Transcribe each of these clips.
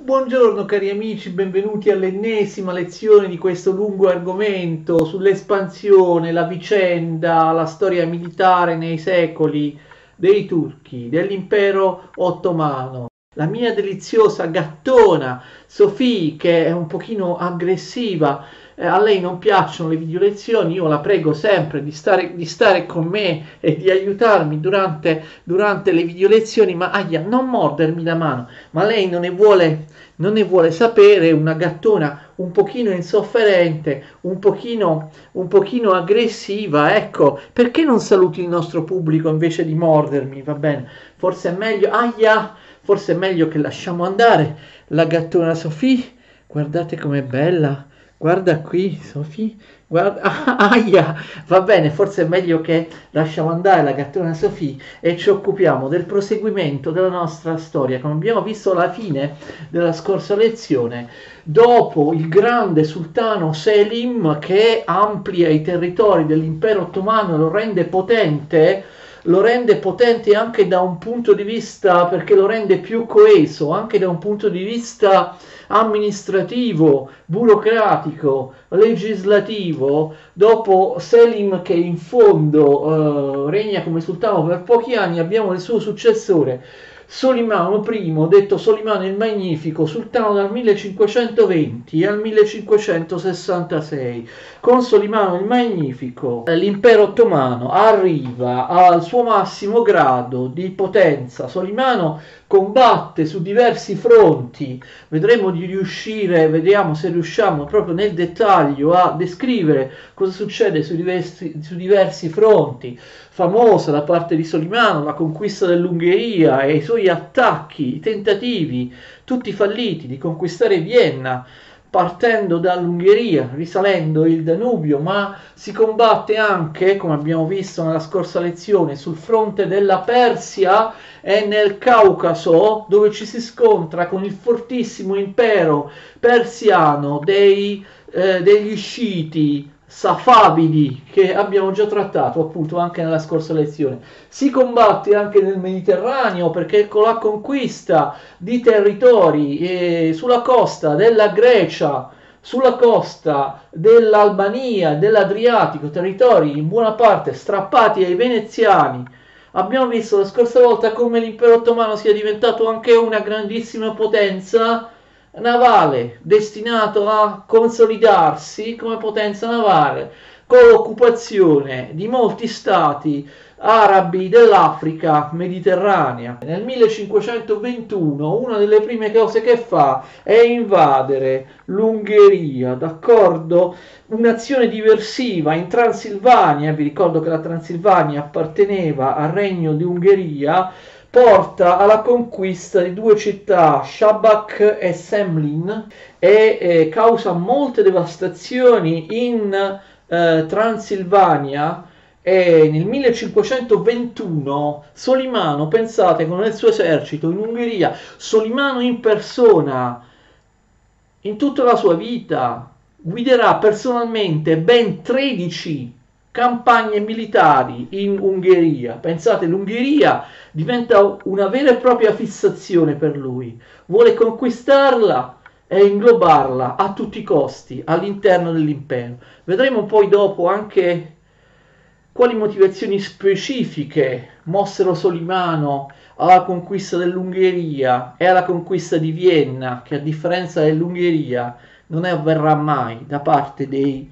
Buongiorno cari amici, benvenuti all'ennesima lezione di questo lungo argomento sull'espansione, la vicenda, la storia militare nei secoli dei turchi, dell'impero ottomano. La mia deliziosa gattona Sofì, che è un pochino aggressiva, eh, a lei non piacciono le video lezioni, io la prego sempre di stare, di stare con me e di aiutarmi durante, durante le video lezioni, ma aia, non mordermi la mano, ma lei non ne vuole, non ne vuole sapere, una gattona un pochino insofferente, un pochino, un pochino aggressiva, ecco, perché non saluti il nostro pubblico invece di mordermi, va bene? Forse è meglio, aia, forse è meglio che lasciamo andare la gattona Sofì, guardate com'è bella, Guarda qui, Sofì, guarda, ah, aia, va bene, forse è meglio che lasciamo andare la gattona Sofì e ci occupiamo del proseguimento della nostra storia. Come abbiamo visto alla fine della scorsa lezione, dopo il grande sultano Selim che amplia i territori dell'impero ottomano e lo rende potente, lo rende potente anche da un punto di vista, perché lo rende più coeso, anche da un punto di vista amministrativo, burocratico, legislativo, dopo Selim che in fondo eh, regna come sultano per pochi anni, abbiamo il suo successore Solimano I, detto Solimano il Magnifico, sultano dal 1520 al 1566. Con Solimano il Magnifico l'impero ottomano arriva al suo massimo grado di potenza. Solimano combatte su diversi fronti, vedremo di riuscire, vediamo se riusciamo proprio nel dettaglio a descrivere cosa succede su diversi, su diversi fronti. Famosa da parte di Solimano la conquista dell'Ungheria e i suoi attacchi, i tentativi, tutti falliti di conquistare Vienna partendo dall'Ungheria, risalendo il Danubio, ma si combatte anche, come abbiamo visto nella scorsa lezione, sul fronte della Persia e nel Caucaso, dove ci si scontra con il fortissimo impero persiano dei, eh, degli sciiti safavidi che abbiamo già trattato appunto anche nella scorsa lezione. Si combatte anche nel Mediterraneo perché con la conquista di territori eh, sulla costa della Grecia, sulla costa dell'Albania, dell'Adriatico, territori in buona parte strappati ai veneziani, abbiamo visto la scorsa volta come l'impero ottomano sia diventato anche una grandissima potenza navale destinato a consolidarsi come potenza navale con l'occupazione di molti stati arabi dell'Africa mediterranea. Nel 1521 una delle prime cose che fa è invadere l'Ungheria, d'accordo? Un'azione diversiva in Transilvania, vi ricordo che la Transilvania apparteneva al regno di Ungheria, porta alla conquista di due città, Shabak e Semlin, e eh, causa molte devastazioni in eh, Transilvania. E nel 1521 Solimano, pensate, con il suo esercito in Ungheria, Solimano in persona, in tutta la sua vita, guiderà personalmente ben 13 campagne militari in Ungheria. Pensate, l'Ungheria diventa una vera e propria fissazione per lui. Vuole conquistarla e inglobarla a tutti i costi all'interno dell'impero. Vedremo poi dopo anche quali motivazioni specifiche mossero Solimano alla conquista dell'Ungheria e alla conquista di Vienna, che a differenza dell'Ungheria non avverrà mai da parte dei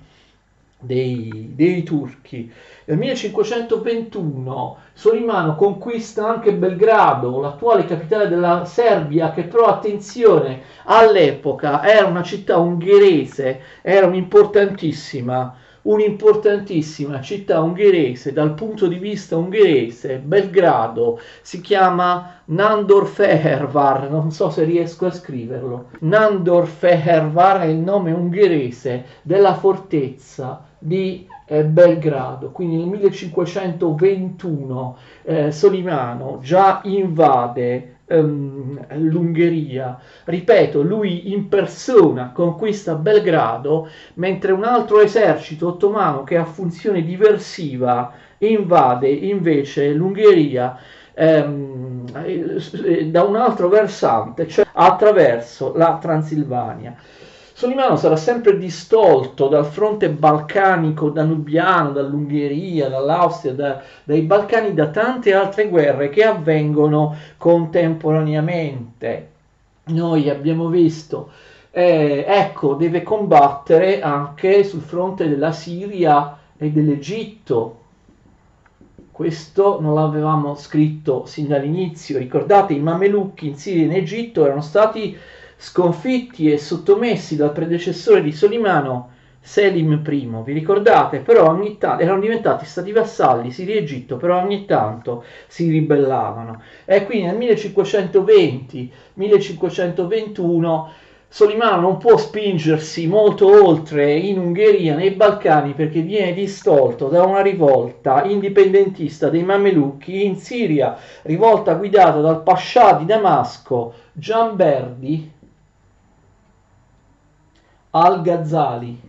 dei, dei turchi. Nel 1521 Solimano conquista anche Belgrado, l'attuale capitale della Serbia, che però attenzione, all'epoca era una città ungherese, era un'importantissima un'importantissima città ungherese dal punto di vista ungherese, Belgrado, si chiama Nandorfehérvár, non so se riesco a scriverlo. Nandorfehérvár è il nome ungherese della fortezza di eh, Belgrado, quindi nel 1521 eh, Solimano già invade ehm, l'Ungheria, ripeto, lui in persona conquista Belgrado, mentre un altro esercito ottomano che ha funzione diversiva invade invece l'Ungheria eh, da un altro versante, cioè attraverso la Transilvania. Solimano sarà sempre distolto dal fronte balcanico danubiano, dall'Ungheria, dall'Austria, da, dai Balcani, da tante altre guerre che avvengono contemporaneamente. Noi abbiamo visto, eh, ecco, deve combattere anche sul fronte della Siria e dell'Egitto. Questo non l'avevamo scritto sin dall'inizio. Ricordate, i Mamelucchi in Siria e in Egitto erano stati sconfitti e sottomessi dal predecessore di Solimano, Selim I, vi ricordate? Però ogni tanto erano diventati stati vassalli Siria e Egitto, però ogni tanto si ribellavano. E quindi nel 1520-1521 Solimano non può spingersi molto oltre in Ungheria, nei Balcani, perché viene distolto da una rivolta indipendentista dei Mamelucchi in Siria, rivolta guidata dal Pascià di Damasco, Gianberdi, al-Ghazali,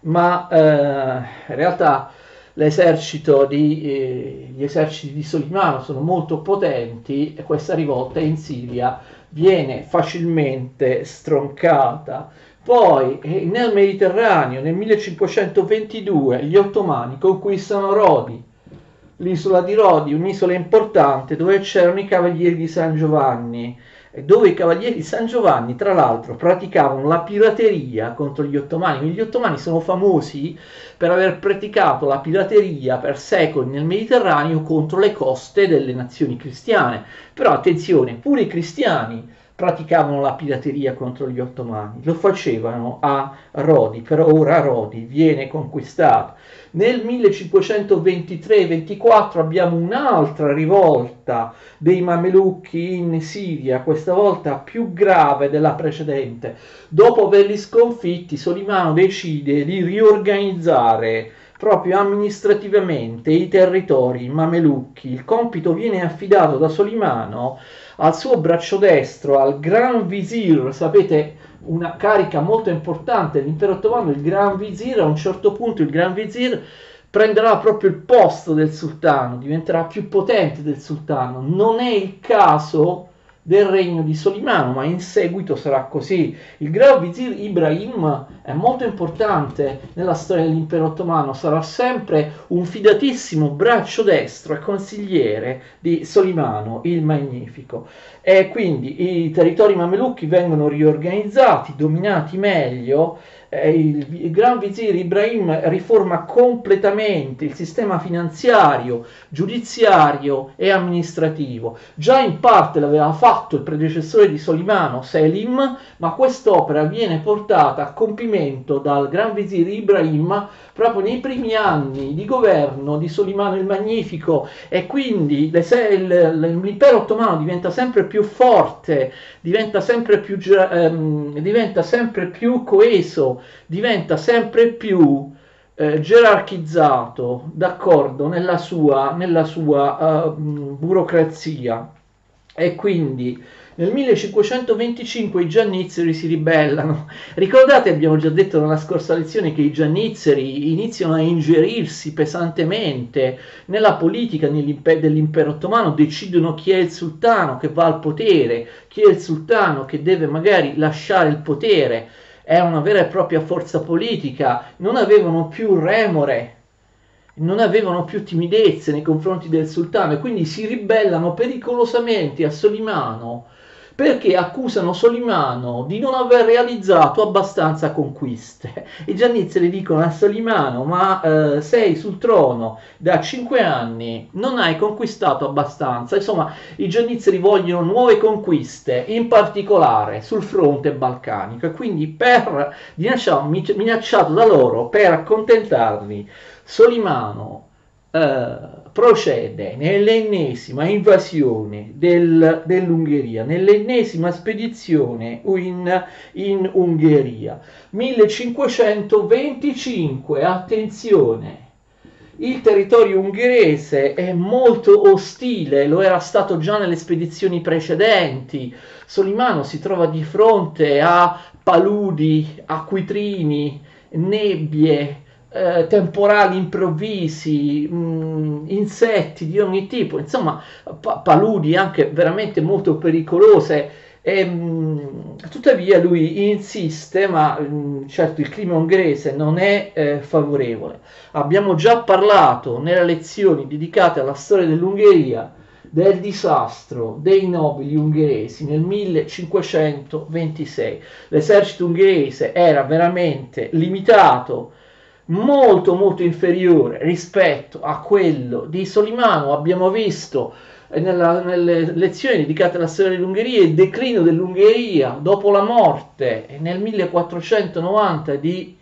ma eh, in realtà l'esercito di, eh, gli eserciti di Solimano sono molto potenti e questa rivolta in Siria viene facilmente stroncata. Poi eh, nel Mediterraneo nel 1522 gli ottomani conquistano Rodi, l'isola di Rodi, un'isola importante dove c'erano i cavalieri di San Giovanni dove i cavalieri di San Giovanni, tra l'altro, praticavano la pirateria contro gli ottomani. Gli ottomani sono famosi per aver praticato la pirateria per secoli nel Mediterraneo contro le coste delle nazioni cristiane. Però attenzione, pure i cristiani praticavano la pirateria contro gli ottomani, lo facevano a Rodi, però ora Rodi viene conquistato. Nel 1523-24 abbiamo un'altra rivolta dei mamelucchi in Siria, questa volta più grave della precedente. Dopo averli sconfitti, Solimano decide di riorganizzare proprio amministrativamente i territori mamelucchi. Il compito viene affidato da Solimano al suo braccio destro, al Gran Visir, sapete una carica molto importante dell'impero ottomano, il Gran Visir, a un certo punto il Gran Visir prenderà proprio il posto del sultano, diventerà più potente del sultano. Non è il caso del regno di Solimano, ma in seguito sarà così. Il Gran Vizir Ibrahim è molto importante nella storia dell'impero ottomano, sarà sempre un fidatissimo braccio destro e consigliere di Solimano il Magnifico. E quindi i territori mamelucchi vengono riorganizzati, dominati meglio il, il Gran Vizir Ibrahim riforma completamente il sistema finanziario, giudiziario e amministrativo. Già in parte l'aveva fatto il predecessore di Solimano, Selim, ma quest'opera viene portata a compimento dal Gran Vizir Ibrahim proprio nei primi anni di governo di Solimano il Magnifico e quindi l'impero ottomano diventa sempre più forte, diventa sempre più, ehm, diventa sempre più coeso, diventa sempre più eh, gerarchizzato, d'accordo, nella sua, nella sua uh, burocrazia. E quindi nel 1525 i giannizzeri si ribellano. Ricordate, abbiamo già detto nella scorsa lezione, che i giannizzeri iniziano a ingerirsi pesantemente nella politica dell'impero ottomano, decidono chi è il sultano che va al potere, chi è il sultano che deve magari lasciare il potere. È una vera e propria forza politica, non avevano più remore non avevano più timidezze nei confronti del sultano e quindi si ribellano pericolosamente a Solimano perché accusano Solimano di non aver realizzato abbastanza conquiste. I giannizzeri dicono a Solimano, ma eh, sei sul trono da cinque anni, non hai conquistato abbastanza. Insomma, i giannizzeri vogliono nuove conquiste, in particolare sul fronte balcanico, e quindi per, minacciato da loro per accontentarli, Solimano eh, procede nell'ennesima invasione del, dell'Ungheria, nell'ennesima spedizione in, in Ungheria. 1525, attenzione, il territorio ungherese è molto ostile, lo era stato già nelle spedizioni precedenti. Solimano si trova di fronte a paludi, acquitrini, nebbie, eh, temporali improvvisi, mh, mm, insetti di ogni tipo, insomma pa- paludi anche veramente molto pericolose. E, mh, mm, tuttavia lui insiste, ma mh, mm, certo il clima ungherese non è eh, favorevole. Abbiamo già parlato nelle lezioni dedicate alla storia dell'Ungheria del disastro dei nobili ungheresi nel 1526. L'esercito ungherese era veramente limitato molto molto inferiore rispetto a quello di Solimano. Abbiamo visto eh, nella, nelle lezioni dedicate alla storia dell'Ungheria il declino dell'Ungheria dopo la morte nel 1490 di,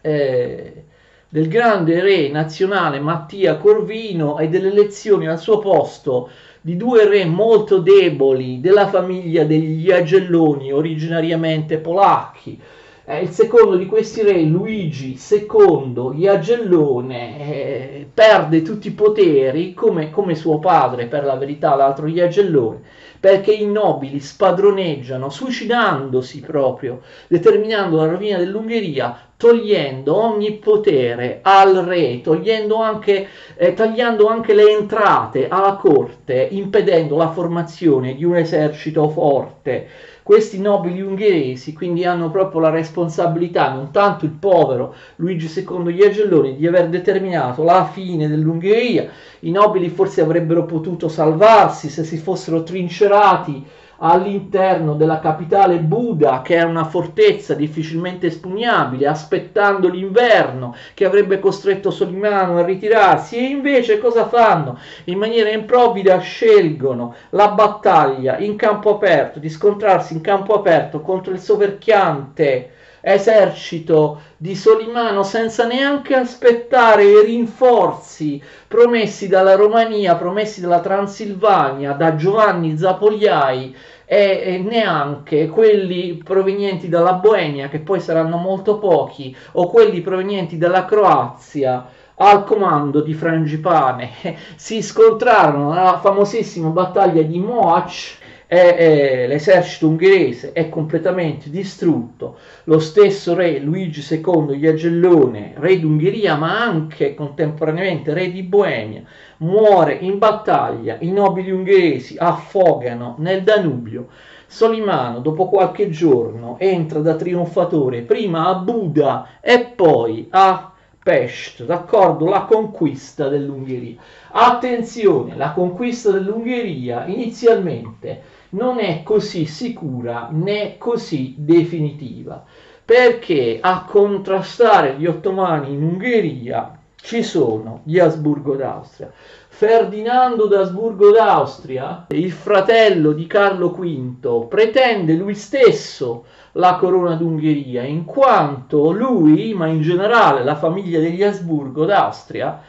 eh, del grande re nazionale Mattia Corvino e delle elezioni al suo posto di due re molto deboli della famiglia degli Agelloni, originariamente polacchi, eh, il secondo di questi re, Luigi II Iagellone, eh, perde tutti i poteri come, come, suo padre, per la verità, l'altro Iagellone, perché i nobili spadroneggiano, suicidandosi proprio, determinando la rovina dell'Ungheria, togliendo ogni potere al re, togliendo anche, eh, tagliando anche le entrate alla corte, impedendo la formazione di un esercito forte questi nobili ungheresi quindi hanno proprio la responsabilità, non tanto il povero Luigi II Iagelloni, di aver determinato la fine dell'Ungheria. I nobili forse avrebbero potuto salvarsi se si fossero trincerati all'interno della capitale Buda, che è una fortezza difficilmente espugnabile, aspettando l'inverno che avrebbe costretto Solimano a ritirarsi, e invece cosa fanno? In maniera improvvida scelgono la battaglia in campo aperto, di scontrarsi in campo aperto contro il soverchiante esercito di Solimano senza neanche aspettare i rinforzi promessi dalla Romania, promessi dalla Transilvania, da Giovanni Zapogliai e, neanche quelli provenienti dalla Boemia, che poi saranno molto pochi, o quelli provenienti dalla Croazia al comando di Frangipane. Si scontrarono nella famosissima battaglia di Moac e, e l'esercito ungherese è completamente distrutto lo stesso re Luigi II Iagellone re d'Ungheria ma anche contemporaneamente re di Boemia muore in battaglia, i nobili ungheresi affogano nel Danubio. Solimano, dopo qualche giorno, entra da trionfatore prima a Buda e poi a Pest, d'accordo? La conquista dell'Ungheria. Attenzione, la conquista dell'Ungheria inizialmente non è così sicura né così definitiva, perché a contrastare gli ottomani in Ungheria ci sono gli Asburgo d'Austria. Ferdinando d'Asburgo d'Austria, il fratello di Carlo V, pretende lui stesso la corona d'Ungheria, in quanto lui, ma in generale la famiglia degli Asburgo d'Austria,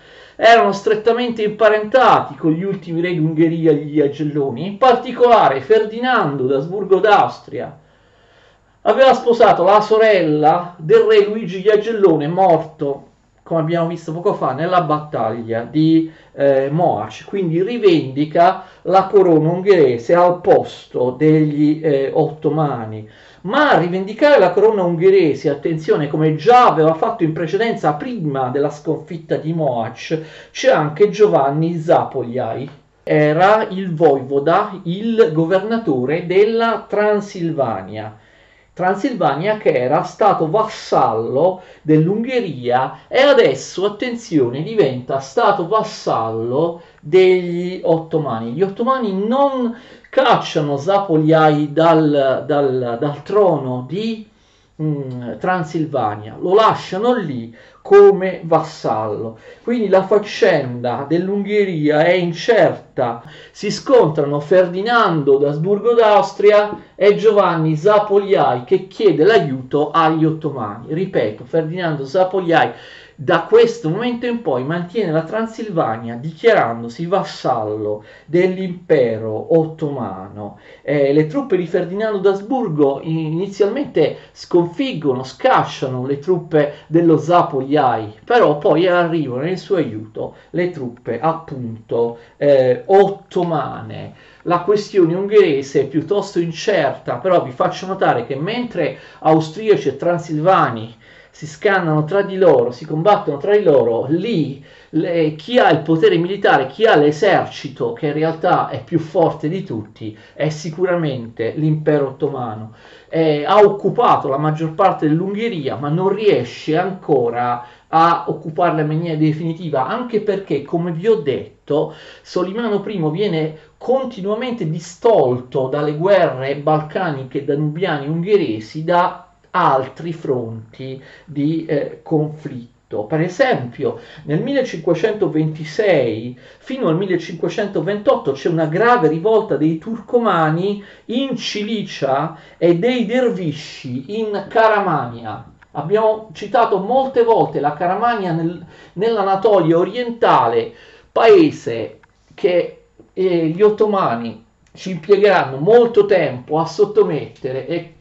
erano strettamente imparentati con gli ultimi re d'Ungheria, gli Agelloni, in particolare Ferdinando d'Asburgo d'Austria, aveva sposato la sorella del re Luigi Iagellone, morto come abbiamo visto poco fa, nella battaglia di eh, Moac, quindi rivendica la corona ungherese al posto degli eh, ottomani. Ma a rivendicare la corona ungherese, attenzione, come già aveva fatto in precedenza prima della sconfitta di Moac, c'è anche Giovanni Zapogliai. Era il voivoda, il governatore della Transilvania Transilvania che era stato vassallo dell'Ungheria e adesso, attenzione, diventa stato vassallo degli ottomani. Gli ottomani non cacciano Zapogliai dal, dal, dal trono di mm, Transilvania, lo lasciano lì come vassallo. Quindi la faccenda dell'Ungheria è incerta. Si scontrano Ferdinando d'Asburgo d'Austria e Giovanni Zapogliai che chiede l'aiuto agli ottomani. Ripeto, Ferdinando Zapogliai da questo momento in poi mantiene la Transilvania dichiarandosi vassallo dell'impero ottomano. Eh, le truppe di Ferdinando d'Asburgo inizialmente sconfiggono, scacciano le truppe dello Zapogliai, però poi arrivano in suo aiuto le truppe appunto eh, ottomane. La questione ungherese è piuttosto incerta, però vi faccio notare che mentre austriaci e transilvani si scannano tra di loro, si combattono tra di loro, lì le, chi ha il potere militare, chi ha l'esercito, che in realtà è più forte di tutti, è sicuramente l'impero ottomano. Eh, ha occupato la maggior parte dell'Ungheria, ma non riesce ancora a occuparla in maniera definitiva, anche perché, come vi ho detto, Solimano I viene continuamente distolto dalle guerre balcaniche, danubiane, ungheresi, da altri fronti di eh, conflitto. Per esempio, nel 1526 fino al 1528 c'è una grave rivolta dei turcomani in Cilicia e dei dervisci in Caramania. Abbiamo citato molte volte la Caramania nel, nell'Anatolia orientale, paese che eh, gli ottomani ci impiegheranno molto tempo a sottomettere e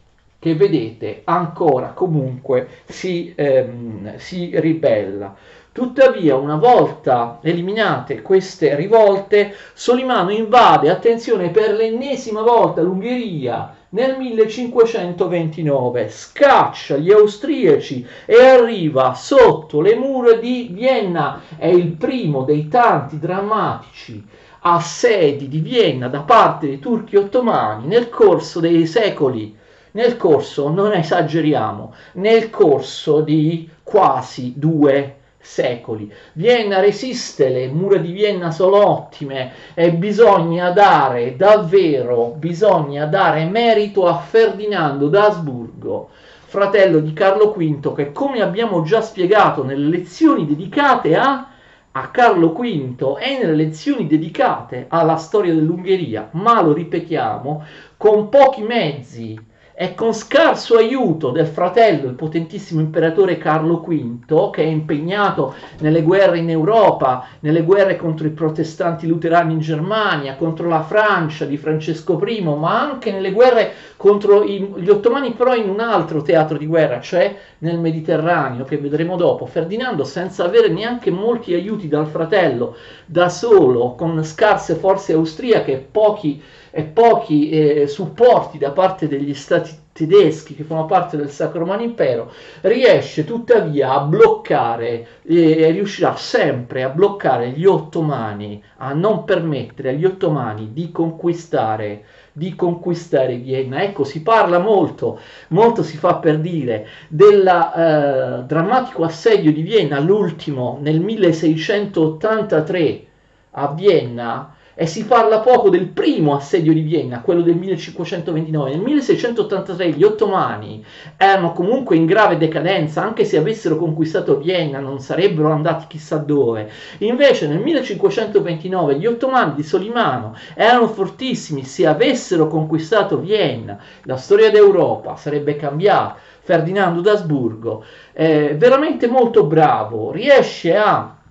che vedete ancora comunque si, ehm, si ribella. Tuttavia, una volta eliminate queste rivolte, Solimano invade, attenzione, per l'ennesima volta l'Ungheria nel 1529, scaccia gli austriaci e arriva sotto le mura di Vienna. È il primo dei tanti drammatici assedi di Vienna da parte dei turchi ottomani nel corso dei secoli nel corso, non esageriamo, nel corso di quasi due secoli. Vienna resiste, le mura di Vienna sono ottime e bisogna dare davvero, bisogna dare merito a Ferdinando d'Asburgo, fratello di Carlo V, che come abbiamo già spiegato nelle lezioni dedicate a a Carlo V e nelle lezioni dedicate alla storia dell'Ungheria, ma lo ripetiamo, con pochi mezzi e con scarso aiuto del fratello, il potentissimo imperatore Carlo V, che è impegnato nelle guerre in Europa, nelle guerre contro i protestanti luterani in Germania, contro la Francia di Francesco I, ma anche nelle guerre contro gli ottomani, però in un altro teatro di guerra, cioè nel Mediterraneo, che vedremo dopo. Ferdinando, senza avere neanche molti aiuti dal fratello, da solo, con scarse forze austriache e pochi e pochi eh, supporti da parte degli stati tedeschi che fanno parte del Sacro Romano Impero, riesce tuttavia a bloccare e eh, riuscirà sempre a bloccare gli ottomani, a non permettere agli ottomani di conquistare di conquistare Vienna. Ecco, si parla molto, molto si fa per dire del eh, drammatico assedio di Vienna, l'ultimo nel 1683 a Vienna, e si parla poco del primo assedio di Vienna, quello del 1529. Nel 1683 gli ottomani erano comunque in grave decadenza, anche se avessero conquistato Vienna non sarebbero andati chissà dove. Invece nel 1529 gli ottomani di Solimano erano fortissimi, se avessero conquistato Vienna la storia d'Europa sarebbe cambiata. Ferdinando d'Asburgo, è veramente molto bravo, riesce a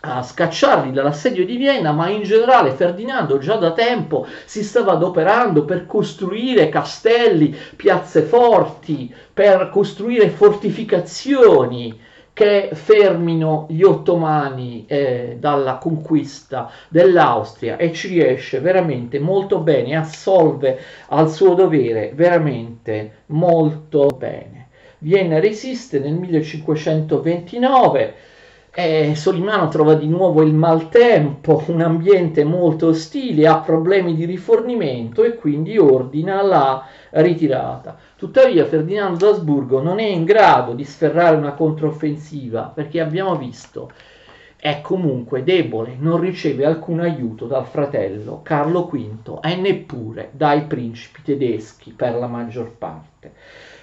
a scacciarli dall'assedio di Vienna, ma in generale Ferdinando già da tempo si stava adoperando per costruire castelli, piazze forti, per costruire fortificazioni che fermino gli ottomani eh, dalla conquista dell'Austria e ci riesce veramente molto bene, assolve al suo dovere veramente molto bene. Vienna resiste nel 1529 eh, Solimano trova di nuovo il maltempo, un ambiente molto ostile, ha problemi di rifornimento e quindi ordina la ritirata. Tuttavia Ferdinando d'Asburgo non è in grado di sferrare una controffensiva perché abbiamo visto è comunque debole, non riceve alcun aiuto dal fratello Carlo V e neppure dai principi tedeschi per la maggior parte.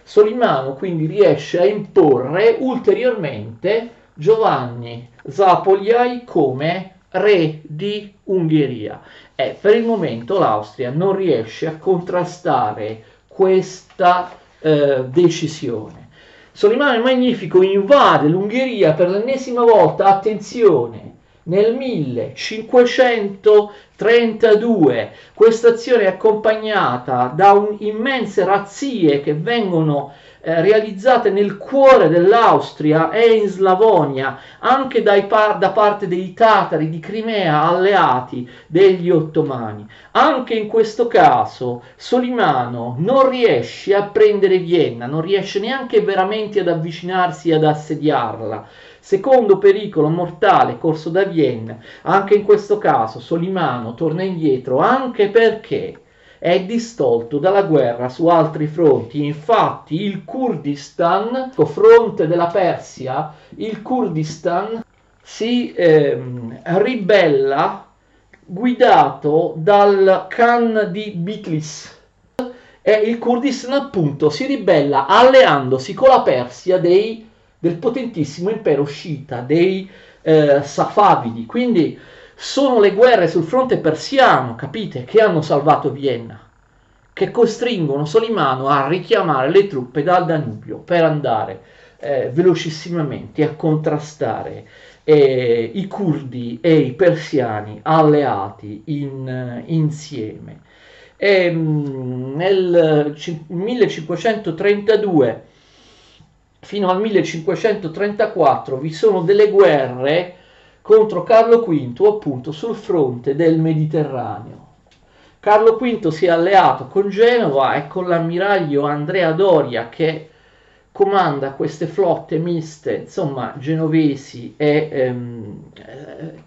Solimano quindi riesce a imporre ulteriormente Giovanni Zapoliai come re di Ungheria e per il momento l'Austria non riesce a contrastare questa eh, decisione. Solimano il Magnifico invade l'Ungheria per l'ennesima volta, attenzione, nel 1532. Questa azione è accompagnata da un, immense razzie che vengono eh, realizzate nel cuore dell'Austria e in Slavonia, anche par- da parte dei tatari di Crimea alleati degli ottomani. Anche in questo caso Solimano non riesce a prendere Vienna, non riesce neanche veramente ad avvicinarsi ad assediarla. Secondo pericolo mortale corso da Vienna, anche in questo caso Solimano torna indietro anche perché è distolto dalla guerra su altri fronti. Infatti il Kurdistan, fronte della Persia, il Kurdistan si eh, ribella guidato dal Khan di Bitlis e il Kurdistan appunto si ribella alleandosi con la Persia dei, del potentissimo impero sciita, dei eh, Safavidi. Quindi sono le guerre sul fronte persiano, capite, che hanno salvato Vienna, che costringono Solimano a richiamare le truppe dal Danubio per andare eh, velocissimamente a contrastare eh, i curdi e i persiani alleati in, insieme. E, mh, nel 1532 fino al 1534 vi sono delle guerre contro Carlo V appunto sul fronte del Mediterraneo. Carlo V si è alleato con Genova e con l'ammiraglio Andrea Doria che comanda queste flotte miste, insomma, genovesi e, ehm,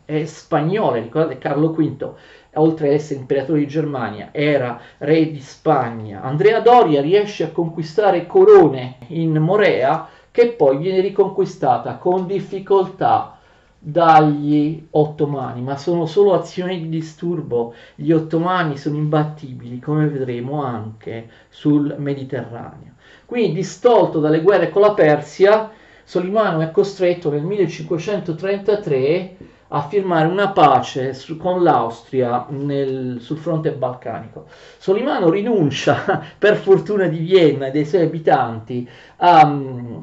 e spagnole. Ricordate, Carlo V, oltre ad essere imperatore di Germania, era re di Spagna. Andrea Doria riesce a conquistare Corone in Morea, che poi viene riconquistata con difficoltà dagli ottomani, ma sono solo azioni di disturbo. Gli ottomani sono imbattibili, come vedremo anche sul Mediterraneo. Quindi, distolto dalle guerre con la Persia, Solimano è costretto nel 1533 a firmare una pace su, con l'Austria nel, sul fronte balcanico. Solimano rinuncia, per fortuna di Vienna e dei suoi abitanti, a,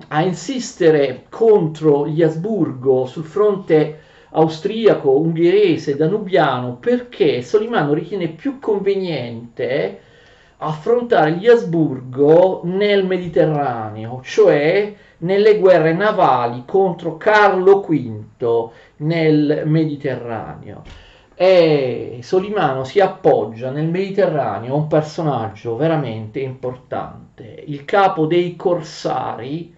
a insistere contro gli Asburgo sul fronte austriaco, ungherese, danubiano, perché Solimano ritiene più conveniente affrontare gli Asburgo nel Mediterraneo, cioè nelle guerre navali contro Carlo V nel Mediterraneo. E Solimano si appoggia nel Mediterraneo a un personaggio veramente importante, il capo dei corsari,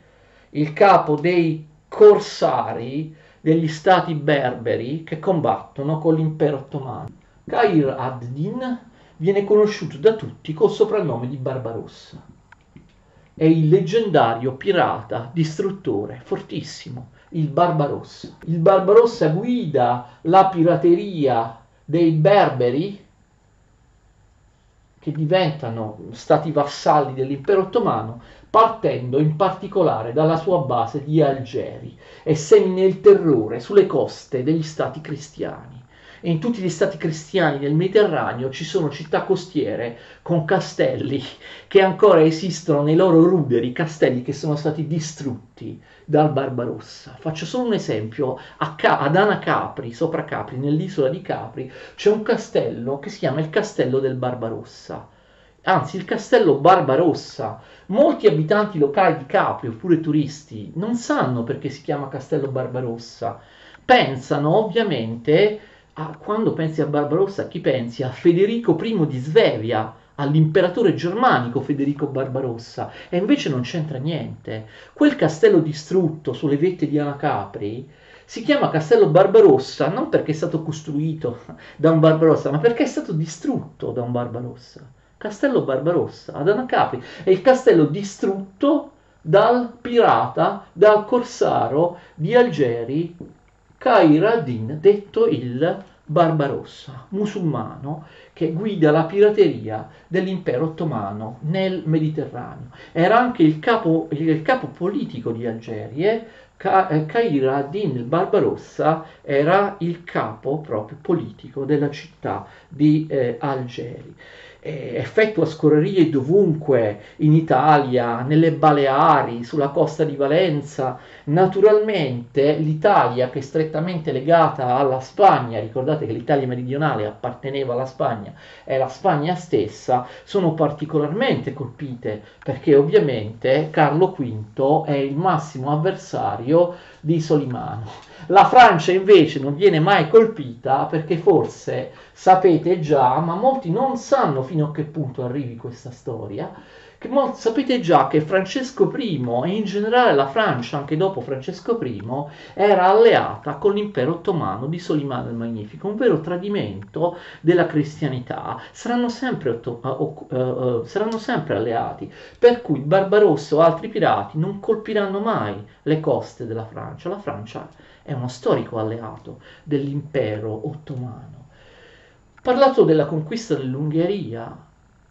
il capo dei corsari degli stati berberi che combattono con l'impero ottomano. Kair ad-Din viene conosciuto da tutti col soprannome di Barbarossa. È il leggendario pirata distruttore fortissimo il Barbarossa. Il Barbarossa guida la pirateria dei berberi che diventano stati vassalli dell'impero ottomano, partendo in particolare dalla sua base di Algeri e semina il terrore sulle coste degli stati cristiani e in tutti gli stati cristiani del Mediterraneo ci sono città costiere con castelli che ancora esistono nei loro ruderi, castelli che sono stati distrutti dal Barbarossa. Faccio solo un esempio, Ca- ad Anacapri, sopra Capri, nell'isola di Capri, c'è un castello che si chiama il Castello del Barbarossa anzi il castello Barbarossa. Molti abitanti locali di Capri, oppure turisti, non sanno perché si chiama castello Barbarossa. Pensano ovviamente a, quando pensi a Barbarossa, a chi pensi? A Federico I di Svevia, all'imperatore germanico Federico Barbarossa, e invece non c'entra niente. Quel castello distrutto sulle vette di Anacapri si chiama Castello Barbarossa non perché è stato costruito da un Barbarossa, ma perché è stato distrutto da un Barbarossa. Castello Barbarossa ad Anacapri è il castello distrutto dal pirata, dal corsaro di Algeri Khair al-Din, detto il Barbarossa, musulmano che guida la pirateria dell'impero ottomano nel Mediterraneo. Era anche il capo, il capo politico di Algerie, Khair eh, ad-Din il Barbarossa era il capo proprio politico della città di eh, Algeri. Effettua scorrerie dovunque, in Italia, nelle Baleari, sulla costa di Valenza. Naturalmente l'Italia, che è strettamente legata alla Spagna, ricordate che l'Italia meridionale apparteneva alla Spagna, e la Spagna stessa, sono particolarmente colpite perché ovviamente Carlo V è il massimo avversario di Solimano. La Francia invece non viene mai colpita perché forse sapete già, ma molti non sanno fino a che punto arrivi questa storia, che molti, sapete già che Francesco I e in generale la Francia, anche dopo Francesco I, era alleata con l'impero ottomano di Solimano il Magnifico, un vero tradimento della cristianità. Saranno sempre, otto, uh, uh, uh, saranno sempre alleati, per cui Barbarossa o altri pirati non colpiranno mai le coste della Francia. La Francia è uno storico alleato dell'impero ottomano parlato della conquista dell'Ungheria,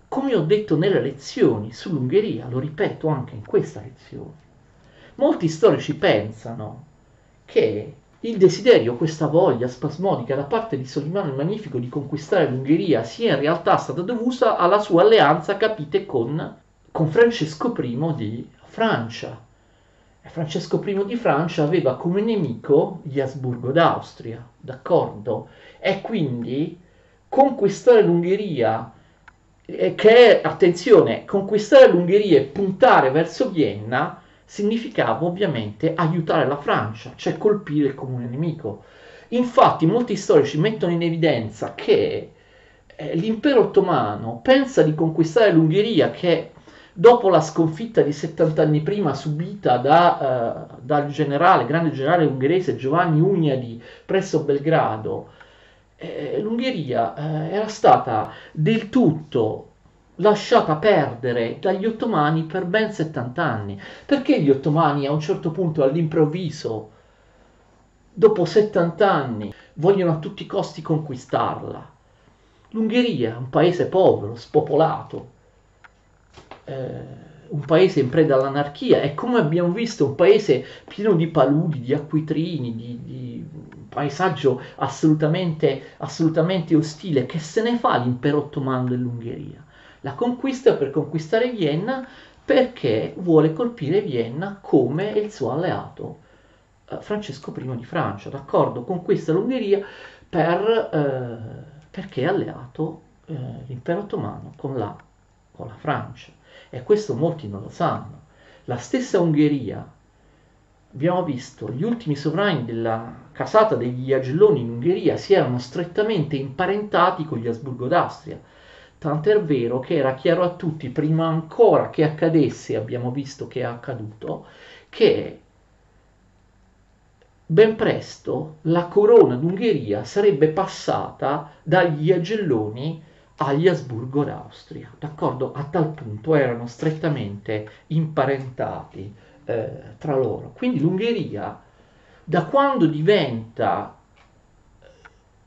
come ho detto nelle lezioni sull'Ungheria, lo ripeto anche in questa lezione. Molti storici pensano che il desiderio, questa voglia spasmodica da parte di Solimano il Magnifico di conquistare l'Ungheria sia in realtà stata dovuta alla sua alleanza, capite, con, con Francesco I di Francia. Francesco I di Francia aveva come nemico gli Asburgo d'Austria, d'accordo? E quindi conquistare l'Ungheria, eh, che è, attenzione, conquistare l'Ungheria e puntare verso Vienna significava ovviamente aiutare la Francia, cioè colpire il comune nemico. Infatti molti storici mettono in evidenza che eh, l'impero ottomano pensa di conquistare l'Ungheria che dopo la sconfitta di 70 anni prima subita da, uh, dal generale, grande generale ungherese Giovanni Ugnadi presso Belgrado, eh, l'Ungheria eh, era stata del tutto lasciata perdere dagli ottomani per ben 70 anni. Perché gli ottomani a un certo punto all'improvviso, dopo 70 anni, vogliono a tutti i costi conquistarla? L'Ungheria è un paese povero, spopolato, eh, un paese in preda all'anarchia e come abbiamo visto un paese pieno di paludi, di acquitrini, di, di paesaggio assolutamente, assolutamente ostile, che se ne fa l'impero ottomano dell'Ungheria? La conquista per conquistare Vienna perché vuole colpire Vienna come il suo alleato eh, Francesco I di Francia, d'accordo? Conquista l'Ungheria per, eh, perché è alleato eh, l'impero ottomano con la, con la Francia e questo molti non lo sanno. La stessa Ungheria abbiamo visto gli ultimi sovrani della casata degli Agelloni in Ungheria si erano strettamente imparentati con gli Asburgo d'Austria. Tant'è vero che era chiaro a tutti, prima ancora che accadesse, abbiamo visto che è accaduto, che ben presto la corona d'Ungheria sarebbe passata dagli Agelloni agli Asburgo d'Austria, d'accordo? A tal punto erano strettamente imparentati eh, tra loro. Quindi l'Ungheria, da quando diventa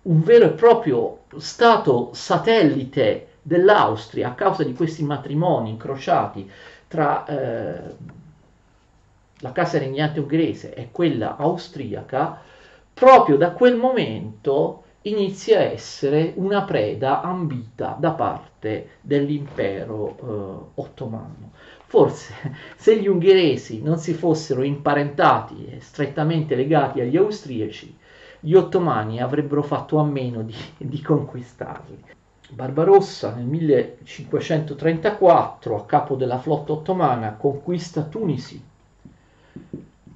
un vero e proprio stato satellite dell'Austria a causa di questi matrimoni incrociati tra eh, la casa regnante ungherese e quella austriaca, proprio da quel momento inizia a essere una preda ambita da parte dell'impero eh, ottomano. Forse se gli ungheresi non si fossero imparentati e strettamente legati agli austriaci, gli ottomani avrebbero fatto a meno di, di conquistarli. Barbarossa nel 1534, a capo della flotta ottomana, conquista Tunisi.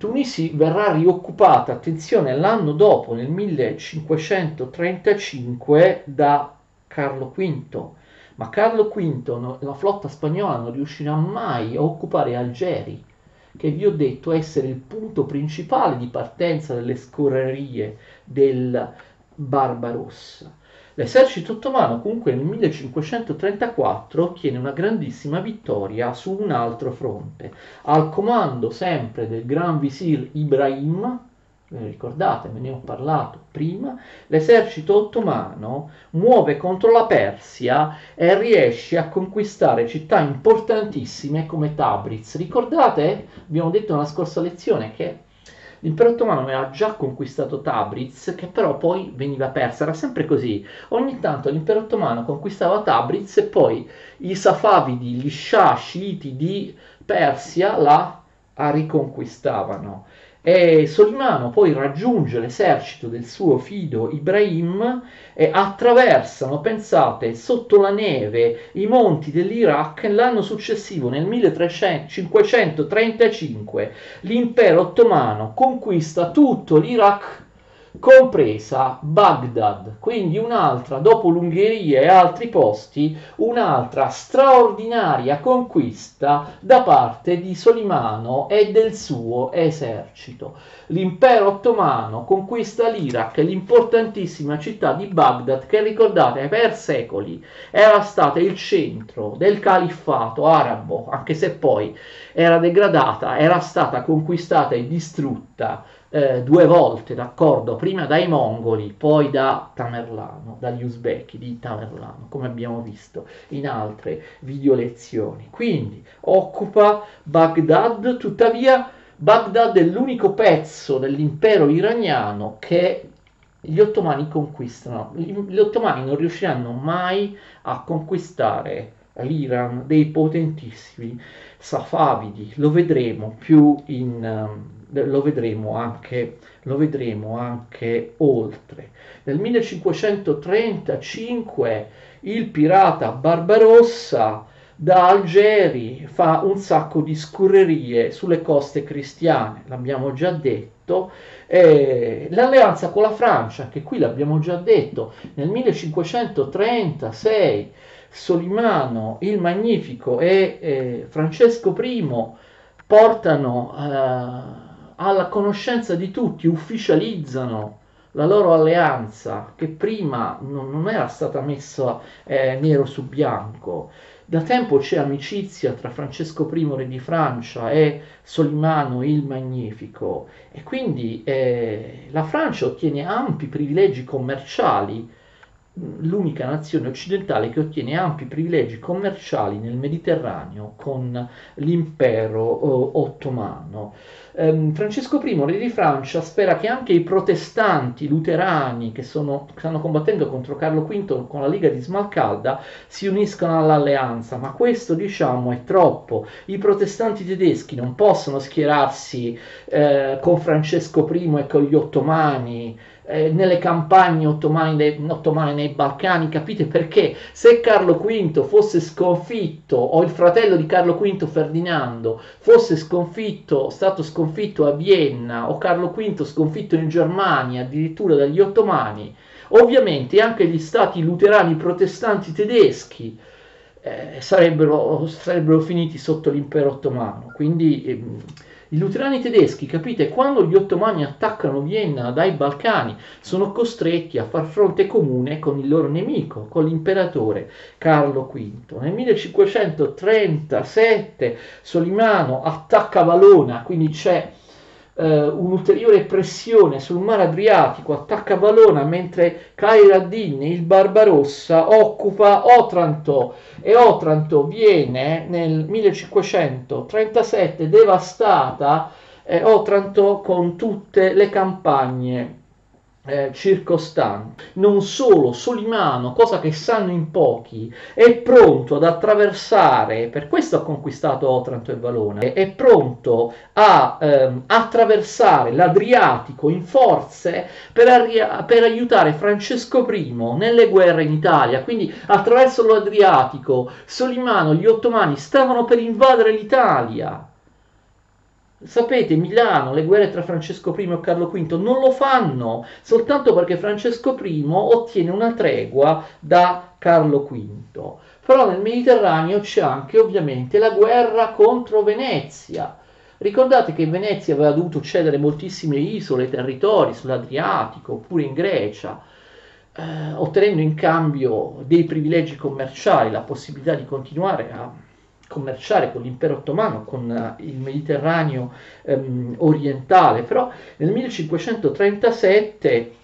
Tunisi verrà rioccupata, attenzione, l'anno dopo, nel 1535, da Carlo V ma Carlo V, la flotta spagnola, non riuscirà mai a occupare Algeri, che vi ho detto essere il punto principale di partenza delle scorrerie del Barbarossa. L'esercito ottomano comunque nel 1534 ottiene una grandissima vittoria su un altro fronte, al comando sempre del Gran Visir Ibrahim, ve ricordate, ve ne ho parlato prima, l'esercito ottomano muove contro la Persia e riesce a conquistare città importantissime come Tabriz. Ricordate? Abbiamo detto nella scorsa lezione che L'impero ottomano aveva già conquistato Tabriz, che però poi veniva persa, era sempre così. Ogni tanto l'impero ottomano conquistava Tabriz e poi i Safavidi, gli Shah sciiti di Persia la riconquistavano. E Solimano poi raggiunge l'esercito del suo fido Ibrahim e attraversano, pensate, sotto la neve i monti dell'Iraq l'anno successivo, nel 1535, l'impero ottomano conquista tutto l'Iraq compresa Baghdad, quindi un'altra, dopo l'Ungheria e altri posti, un'altra straordinaria conquista da parte di Solimano e del suo esercito. L'impero ottomano conquista l'Iraq e l'importantissima città di Baghdad che ricordate per secoli era stata il centro del califfato arabo, anche se poi era degradata, era stata conquistata e distrutta eh, due volte, d'accordo, prima dai mongoli, poi da Tamerlano, dagli uzbeki di Tamerlano, come abbiamo visto in altre video lezioni. Quindi occupa Baghdad, tuttavia Baghdad è l'unico pezzo dell'impero iraniano che gli ottomani conquistano. Gli ottomani non riusciranno mai a conquistare l'Iran dei potentissimi Safavidi, lo vedremo più in... Um, lo vedremo anche, lo vedremo anche oltre. Nel 1535 il pirata Barbarossa da Algeri fa un sacco di scurrerie sulle coste cristiane, l'abbiamo già detto. Eh, l'alleanza con la Francia, che qui l'abbiamo già detto, nel 1536 Solimano il Magnifico e eh, Francesco I portano eh, alla conoscenza di tutti, ufficializzano la loro alleanza che prima non, non era stata messa eh, nero su bianco. Da tempo c'è amicizia tra Francesco I, re di Francia, e Solimano il Magnifico e quindi eh, la Francia ottiene ampi privilegi commerciali l'unica nazione occidentale che ottiene ampi privilegi commerciali nel Mediterraneo con l'impero eh, ottomano. Eh, Francesco I, re di Francia, spera che anche i protestanti luterani che, sono, stanno combattendo contro Carlo V con la Liga di Smalcalda si uniscano all'alleanza, ma questo diciamo è troppo. I protestanti tedeschi non possono schierarsi eh, con Francesco I e con gli ottomani eh, nelle campagne ottomane, ottomane nei Balcani, capite perché? Se Carlo V fosse sconfitto, o il fratello di Carlo V Ferdinando fosse sconfitto, stato sconfitto a Vienna, o Carlo V sconfitto in Germania addirittura dagli ottomani, ovviamente anche gli stati luterani protestanti tedeschi eh, sarebbero, sarebbero, finiti sotto l'impero ottomano. Quindi ehm, i luterani tedeschi, capite, quando gli ottomani attaccano Vienna dai Balcani, sono costretti a far fronte comune con il loro nemico, con l'imperatore Carlo V. Nel 1537 Solimano attacca Valona, quindi c'è eh, un'ulteriore pressione sul mare Adriatico, attacca Valona mentre Khair ad-Din, il Barbarossa, occupa Otranto. E Otranto viene nel 1537 devastata eh, Otranto con tutte le campagne eh, circostante. Non solo, Solimano, cosa che sanno in pochi, è pronto ad attraversare, per questo ha conquistato Otranto e Valona, è pronto a ehm, attraversare l'Adriatico in forze per, arri- per aiutare Francesco I nelle guerre in Italia. Quindi attraverso l'Adriatico, Solimano, gli ottomani stavano per invadere l'Italia Sapete, Milano, le guerre tra Francesco I e Carlo V non lo fanno soltanto perché Francesco I ottiene una tregua da Carlo V. Però nel Mediterraneo c'è anche ovviamente la guerra contro Venezia. Ricordate che Venezia aveva dovuto cedere moltissime isole, territori sull'Adriatico, oppure in Grecia, eh, ottenendo in cambio dei privilegi commerciali, la possibilità di continuare a commerciare con l'impero ottomano, con uh, il Mediterraneo um, orientale, però nel 1537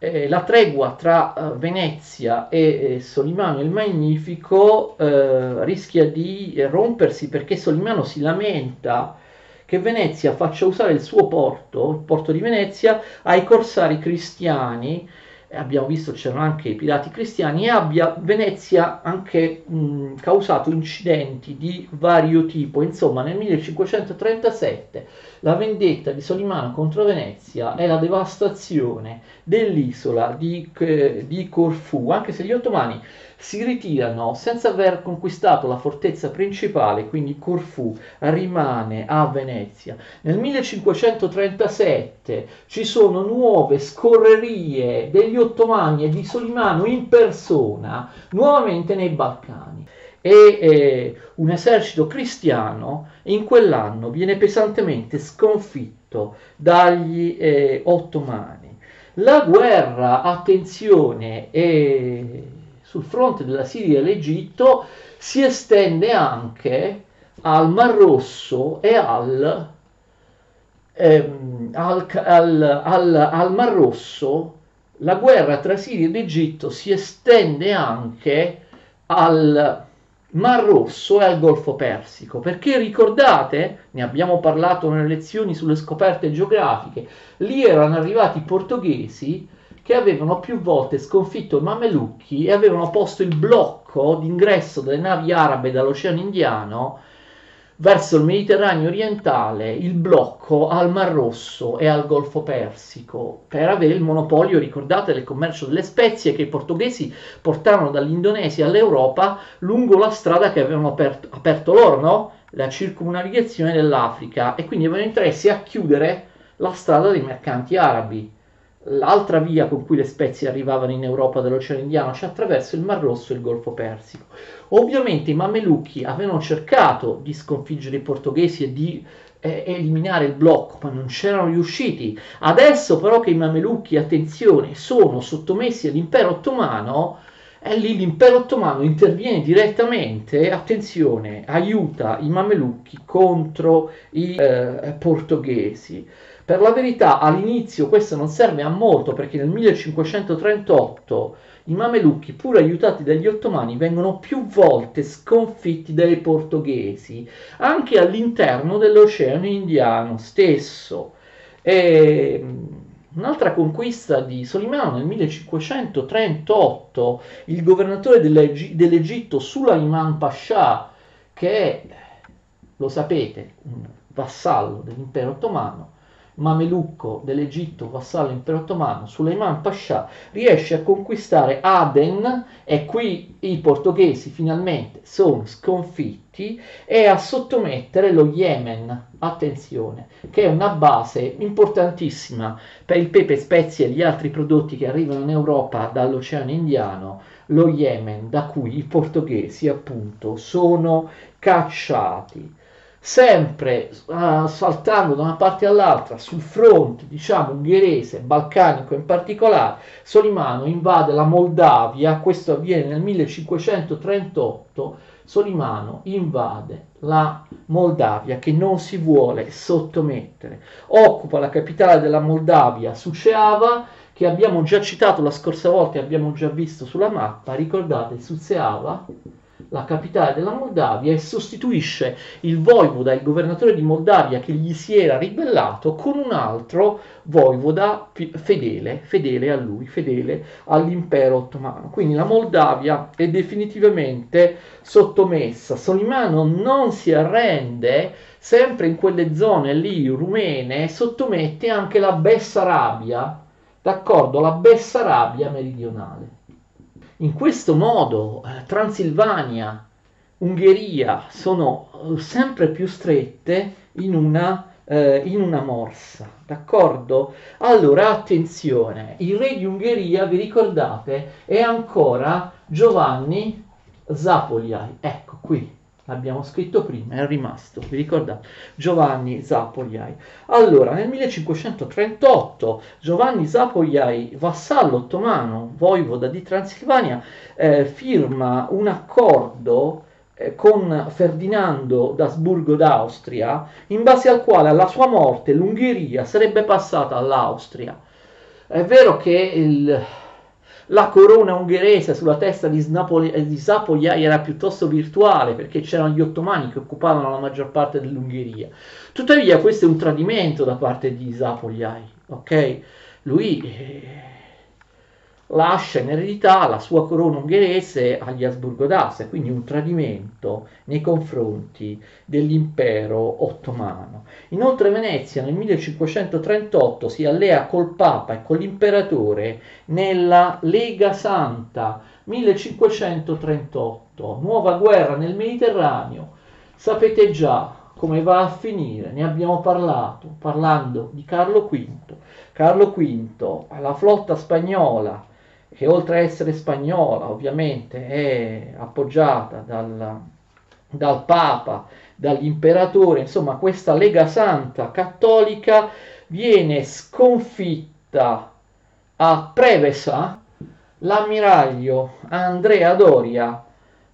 eh, la tregua tra uh, Venezia e eh, Solimano il Magnifico eh, rischia di rompersi perché Solimano si lamenta che Venezia faccia usare il suo porto, il porto di Venezia, ai corsari cristiani abbiamo visto c'erano anche i pirati cristiani e abbia Venezia anche mh, causato incidenti di vario tipo. Insomma, nel 1537 la vendetta di Solimano contro Venezia è la devastazione dell'isola di, eh, di Corfù, anche se gli ottomani si ritirano senza aver conquistato la fortezza principale, quindi Corfù rimane a Venezia. Nel 1537 ci sono nuove scorrerie degli ottomani e di Solimano in persona, nuovamente nei Balcani. E eh, un esercito cristiano in quell'anno viene pesantemente sconfitto dagli eh, ottomani. La guerra, attenzione, è sul fronte della Siria e l'Egitto si estende anche al Mar Rosso e al, ehm, al, al, al, Mar Rosso. La guerra tra Siria ed Egitto si estende anche al Mar Rosso e al Golfo Persico, perché ricordate, ne abbiamo parlato nelle lezioni sulle scoperte geografiche, lì erano arrivati i portoghesi che avevano più volte sconfitto i Mamelucchi e avevano posto il blocco d'ingresso delle navi arabe dall'Oceano Indiano verso il Mediterraneo orientale, il blocco al Mar Rosso e al Golfo Persico per avere il monopolio, ricordate, del commercio delle spezie che i portoghesi portarono dall'Indonesia all'Europa lungo la strada che avevano aperto, aperto loro, no? la circumnavigazione dell'Africa e quindi avevano interesse a chiudere la strada dei mercanti arabi l'altra via con cui le spezie arrivavano in Europa dall'Oceano Indiano, cioè attraverso il Mar Rosso e il Golfo Persico. Ovviamente i Mamelucchi avevano cercato di sconfiggere i portoghesi e di eh, eliminare il blocco, ma non c'erano riusciti. Adesso però che i Mamelucchi, attenzione, sono sottomessi all'impero ottomano, e lì l'impero ottomano interviene direttamente, attenzione, aiuta i Mamelucchi contro i eh, portoghesi. Per la verità all'inizio questo non serve a molto perché nel 1538 i mamelucchi, pur aiutati dagli ottomani, vengono più volte sconfitti dai portoghesi, anche all'interno dell'Oceano Indiano stesso. E un'altra conquista di Solimano nel 1538, il governatore dell'Egitto Sulaiman Pascià, che è, lo sapete, un vassallo dell'impero ottomano, mamelucco dell'Egitto, vassallo impero ottomano, Suleiman Pascià, riesce a conquistare Aden e qui i portoghesi finalmente sono sconfitti e a sottomettere lo Yemen, attenzione, che è una base importantissima per il pepe, spezie e gli altri prodotti che arrivano in Europa dall'Oceano Indiano, lo Yemen, da cui i portoghesi appunto sono cacciati sempre uh, saltando da una parte all'altra sul fronte, diciamo, ungherese, balcanico in particolare, Solimano invade la Moldavia, questo avviene nel 1538, Solimano invade la Moldavia che non si vuole sottomettere, occupa la capitale della Moldavia, Suceava, che abbiamo già citato la scorsa volta e abbiamo già visto sulla mappa, ricordate Suceava? La capitale della Moldavia e sostituisce il voivoda, il governatore di Moldavia che gli si era ribellato con un altro voivoda fedele, fedele a lui, fedele all'impero ottomano. Quindi la Moldavia è definitivamente sottomessa. Solimano non si arrende, sempre in quelle zone lì rumene, sottomette anche la Bessarabia, d'accordo, la Bessarabia meridionale. In questo modo eh, Transilvania, Ungheria sono eh, sempre più strette in una, eh, in una morsa, d'accordo? Allora attenzione, il re di Ungheria, vi ricordate, è ancora Giovanni Zapoliai, ecco qui, l'abbiamo scritto prima, è rimasto, vi ricordate? Giovanni Zapogliai. Allora, nel 1538 Giovanni Zapogliai, vassallo ottomano, voivoda di Transilvania, eh, firma un accordo eh, con Ferdinando d'Asburgo d'Austria, in base al quale alla sua morte l'Ungheria sarebbe passata all'Austria. È vero che il la corona ungherese sulla testa di, Snapoli, di Zapogliai era piuttosto virtuale perché c'erano gli ottomani che occupavano la maggior parte dell'Ungheria. Tuttavia questo è un tradimento da parte di Zapogliai, ok? Lui... Eh, lascia in eredità la sua corona ungherese agli Asburgo d'Austria, quindi un tradimento nei confronti dell'impero ottomano. Inoltre Venezia nel 1538 si allea col Papa e con l'imperatore nella Lega Santa 1538, nuova guerra nel Mediterraneo. Sapete già come va a finire, ne abbiamo parlato parlando di Carlo V. Carlo V, la flotta spagnola che oltre a essere spagnola ovviamente è appoggiata dal, dal Papa, dall'imperatore, insomma questa Lega Santa cattolica viene sconfitta a Prevesa, l'ammiraglio Andrea Doria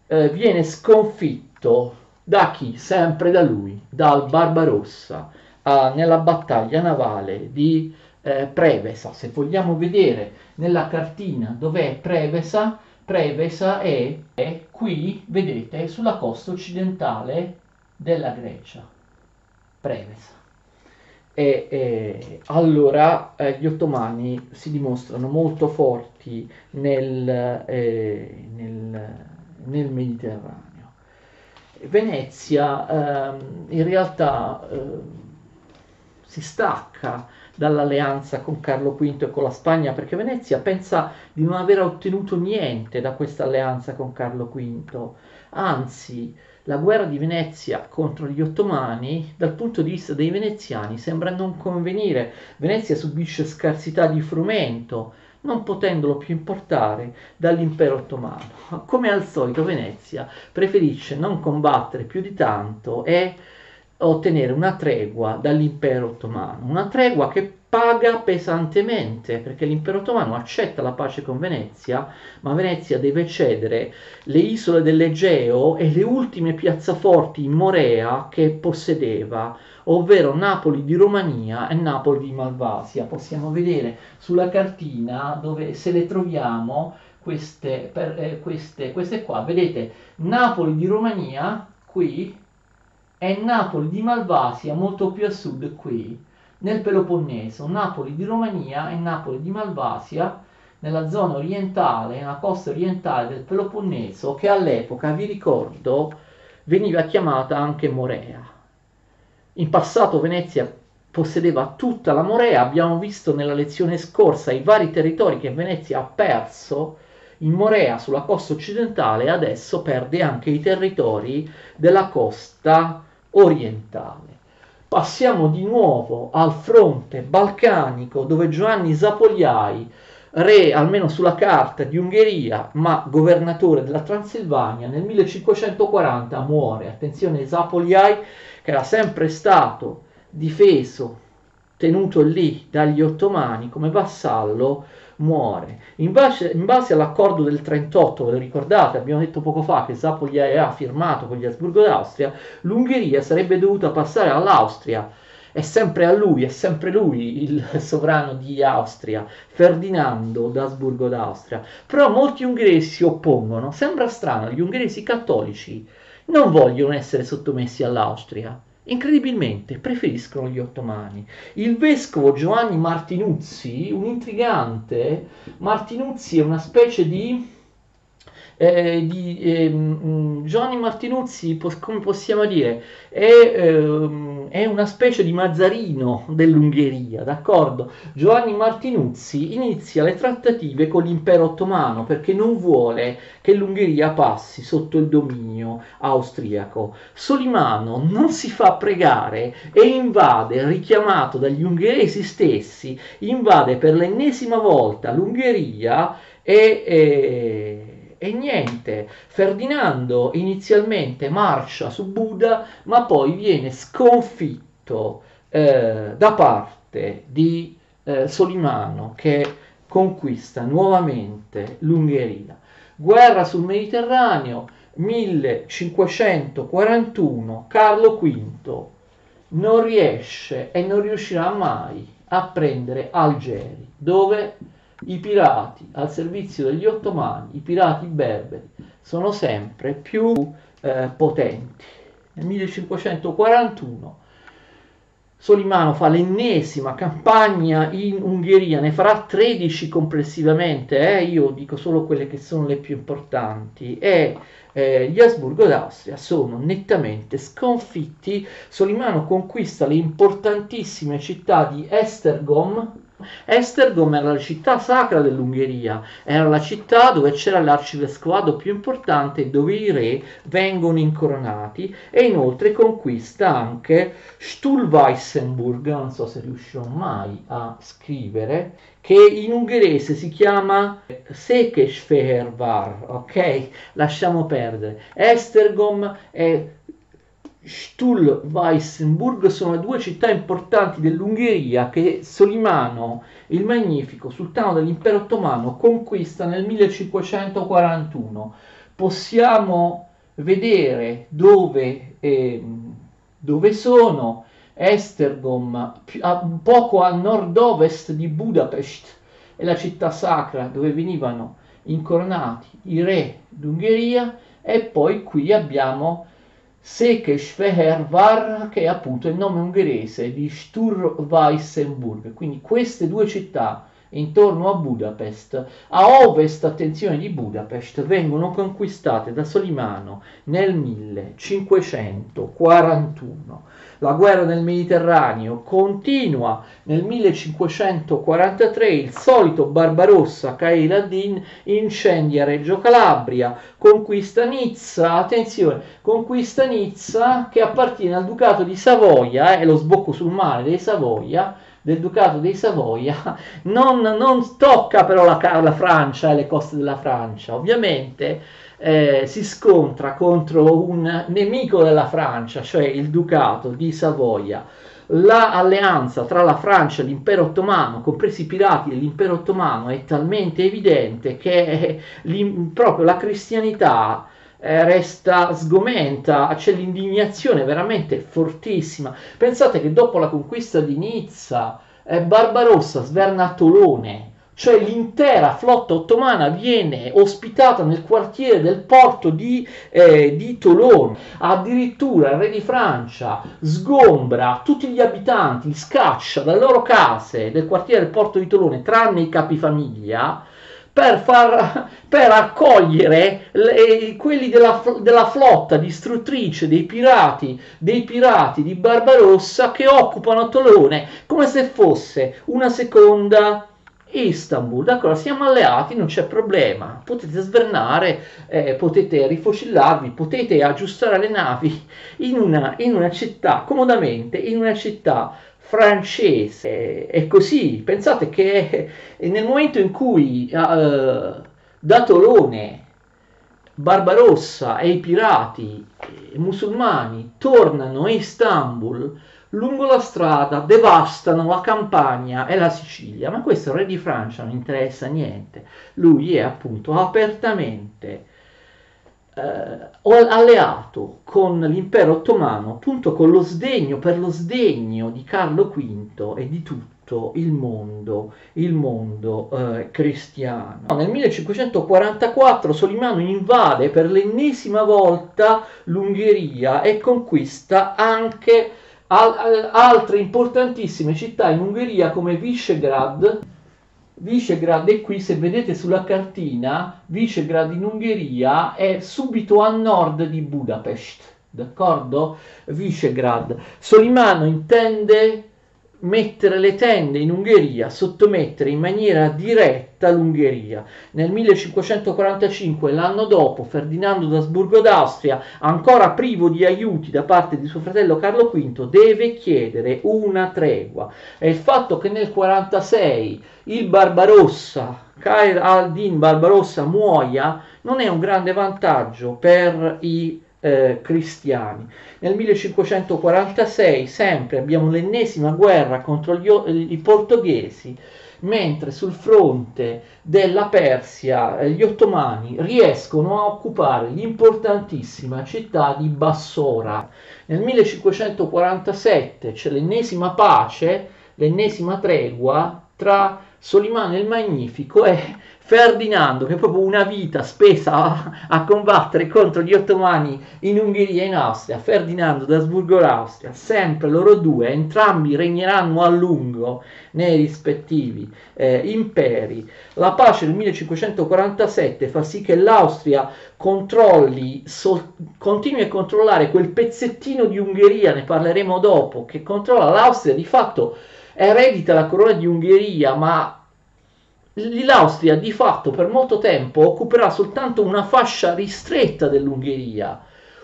eh, viene sconfitto da chi? Sempre da lui, dal Barbarossa, eh, nella battaglia navale di eh, Prevesa. Se vogliamo vedere nella cartina dov'è Prevesa, Prevesa è, è qui, vedete, sulla costa occidentale della Grecia. Prevesa. E, e allora eh, gli ottomani si dimostrano molto forti nel, eh, nel, nel Mediterraneo. Venezia eh, in realtà eh, si stacca dall'alleanza con Carlo V e con la Spagna, perché Venezia pensa di non aver ottenuto niente da questa alleanza con Carlo V. Anzi, la guerra di Venezia contro gli ottomani, dal punto di vista dei veneziani, sembra non convenire. Venezia subisce scarsità di frumento, non potendolo più importare dall'impero ottomano. Come al solito Venezia preferisce non combattere più di tanto e ottenere una tregua dall'impero ottomano, una tregua che paga pesantemente perché l'impero ottomano accetta la pace con Venezia, ma Venezia deve cedere le isole dell'Egeo e le ultime piazzaforti in Morea che possedeva, ovvero Napoli di Romania e Napoli di Malvasia. Possiamo vedere sulla cartina dove se le troviamo queste, per, eh, queste, queste qua, vedete Napoli di Romania qui è Napoli di Malvasia, molto più a sud qui, nel Peloponneso, Napoli di Romania e Napoli di Malvasia, nella zona orientale, nella costa orientale del Peloponneso, che all'epoca, vi ricordo, veniva chiamata anche Morea. In passato Venezia possedeva tutta la Morea, abbiamo visto nella lezione scorsa i vari territori che Venezia ha perso in Morea sulla costa occidentale e adesso perde anche i territori della costa orientale. Passiamo di nuovo al fronte balcanico dove Giovanni Zapogliai, re almeno sulla carta di Ungheria, ma governatore della Transilvania, nel 1540 muore. Attenzione, Zapogliai, che era sempre stato difeso, tenuto lì dagli ottomani come vassallo, muore. In base, in base, all'accordo del 38, ve lo ricordate, abbiamo detto poco fa che Zapoli aveva firmato con gli Asburgo d'Austria, l'Ungheria sarebbe dovuta passare all'Austria. È sempre a lui, è sempre lui il sovrano di Austria, Ferdinando d'Asburgo d'Austria. Però molti ungheresi si oppongono. Sembra strano, gli ungheresi cattolici non vogliono essere sottomessi all'Austria incredibilmente preferiscono gli ottomani. Il vescovo Giovanni Martinuzzi, un intrigante, Martinuzzi è una specie di eh, di eh, Giovanni Martinuzzi, come possiamo dire, è, eh, è, una specie di Mazzarino dell'Ungheria, d'accordo? Giovanni Martinuzzi inizia le trattative con l'impero ottomano perché non vuole che l'Ungheria passi sotto il dominio austriaco. Solimano non si fa pregare e invade, richiamato dagli ungheresi stessi, invade per l'ennesima volta l'Ungheria e, e e niente, Ferdinando inizialmente marcia su Buda, ma poi viene sconfitto eh, da parte di eh, Solimano che conquista nuovamente l'Ungheria. Guerra sul Mediterraneo, 1541, Carlo V non riesce e non riuscirà mai a prendere Algeri, dove i pirati al servizio degli ottomani, i pirati berberi, sono sempre più eh, potenti. Nel 1541 Solimano fa l'ennesima campagna in Ungheria, ne farà 13 complessivamente, eh? io dico solo quelle che sono le più importanti, e eh, gli Asburgo d'Austria sono nettamente sconfitti. Solimano conquista le importantissime città di Estergom, Estergom era la città sacra dell'Ungheria, era la città dove c'era l'arcivescovado più importante dove i re vengono incoronati e inoltre conquista anche Stulweissenburg, non so se riuscirò mai a scrivere, che in ungherese si chiama Székesfehérvár, ok? Lasciamo perdere. Estergom è Stuhl-Weissenburg sono due città importanti dell'Ungheria che Solimano il Magnifico, sultano dell'impero ottomano, conquista nel 1541. Possiamo vedere dove, eh, dove sono Estergom, poco a nord-ovest di Budapest, è la città sacra dove venivano incoronati i re d'Ungheria e poi qui abbiamo Székesfehérvár, che è appunto il nome ungherese di Sturweissenburg. Quindi queste due città intorno a Budapest, a ovest, attenzione, di Budapest, vengono conquistate da Solimano nel 1541. La guerra nel Mediterraneo continua. Nel 1543, il solito Barbarossa Cael ad-Din incendia Reggio Calabria, conquista Nizza, attenzione, conquista Nizza che appartiene al Ducato di Savoia, è eh, lo sbocco sul mare dei Savoia, del Ducato dei Savoia, non, non tocca però la, la Francia e le coste della Francia, ovviamente eh, si scontra contro un nemico della Francia, cioè il Ducato di Savoia. L'alleanza tra la Francia e l'impero ottomano, compresi i pirati dell'impero ottomano, è talmente evidente che proprio la cristianità eh, resta sgomenta, c'è l'indignazione veramente fortissima. Pensate che dopo la conquista di Nizza, eh, Barbarossa sverna Tolone, cioè l'intera flotta ottomana viene ospitata nel quartiere del porto di, eh, di Tolone. Addirittura il re di Francia sgombra tutti gli abitanti, li scaccia dalle loro case del quartiere del porto di Tolone, tranne i capifamiglia per, far, per accogliere le, quelli della, della, flotta distruttrice dei pirati, dei pirati di Barbarossa che occupano Tolone come se fosse una seconda Istanbul, d'accordo, siamo alleati, non c'è problema, potete svernare, eh, potete rifocillarvi, potete aggiustare le navi in una, in una città, comodamente, in una città francese. È così, pensate che nel momento in cui uh, da Tolone Barbarossa e i pirati musulmani tornano a Istanbul, lungo la strada devastano la Campania e la Sicilia, ma questo re di Francia non interessa niente, lui è appunto apertamente eh, alleato con l'impero ottomano appunto con lo sdegno, per lo sdegno di Carlo V e di tutto il mondo, il mondo eh, cristiano. Nel 1544 Solimano invade per l'ennesima volta l'Ungheria e conquista anche al- al- altre importantissime città in Ungheria come Visegrad, Visegrad è qui, se vedete sulla cartina, Visegrad in Ungheria è subito a nord di Budapest, d'accordo? Visegrad. Solimano intende mettere le tende in Ungheria, sottomettere in maniera diretta l'Ungheria. Nel 1545, l'anno dopo, Ferdinando d'Asburgo d'Austria, ancora privo di aiuti da parte di suo fratello Carlo V, deve chiedere una tregua. E il fatto che nel 46 il Barbarossa, Khair al-Din Barbarossa, muoia, non è un grande vantaggio per i eh, cristiani. Nel 1546 sempre abbiamo l'ennesima guerra contro gli, i portoghesi, mentre sul fronte della Persia eh, gli ottomani riescono a occupare l'importantissima città di Bassora. Nel 1547 c'è l'ennesima pace, l'ennesima tregua tra Solimano il Magnifico e Ferdinando, che proprio una vita spesa a, a, combattere contro gli ottomani in Ungheria e in Austria, Ferdinando d'Asburgo-Austria, sempre loro due, entrambi regneranno a lungo nei rispettivi eh, imperi. La pace del 1547 fa sì che l'Austria controlli, so, continui a controllare quel pezzettino di Ungheria, ne parleremo dopo, che controlla l'Austria. Di fatto eredita la corona di Ungheria, ma l'Austria di fatto per molto tempo occuperà soltanto una fascia ristretta dell'Ungheria,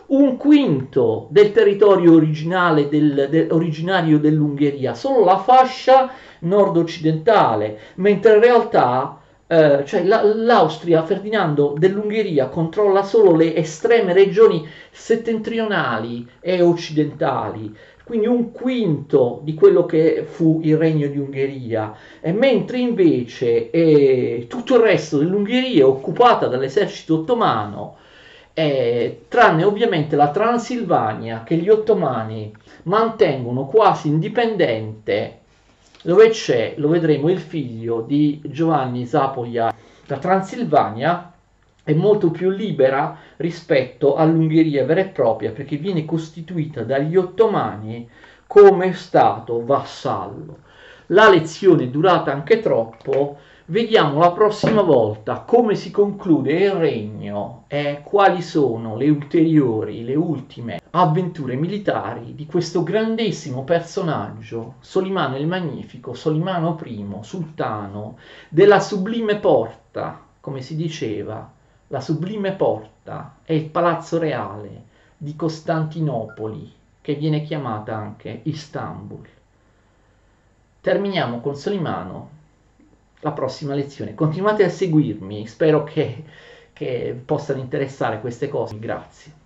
un quinto del territorio originale del, de, originario dell'Ungheria, solo la fascia nord-occidentale, mentre in realtà eh, cioè la, l'Austria, Ferdinando dell'Ungheria, controlla solo le estreme regioni settentrionali e occidentali quindi un quinto di quello che fu il regno di Ungheria, e mentre invece eh, tutto il resto dell'Ungheria è occupata dall'esercito ottomano, eh, tranne ovviamente la Transilvania che gli ottomani mantengono quasi indipendente, dove c'è, lo vedremo, il figlio di Giovanni Zapoia. La Transilvania è molto più libera rispetto all'Ungheria vera e propria perché viene costituita dagli ottomani come Stato vassallo. La lezione è durata anche troppo, vediamo la prossima volta come si conclude il regno e quali sono le ulteriori, le ultime avventure militari di questo grandissimo personaggio, Solimano il Magnifico, Solimano I, sultano della sublime porta, come si diceva, la sublime porta è il palazzo reale di Costantinopoli, che viene chiamata anche Istanbul. Terminiamo con Solimano la prossima lezione. Continuate a seguirmi, spero che, che possano interessare queste cose. Grazie.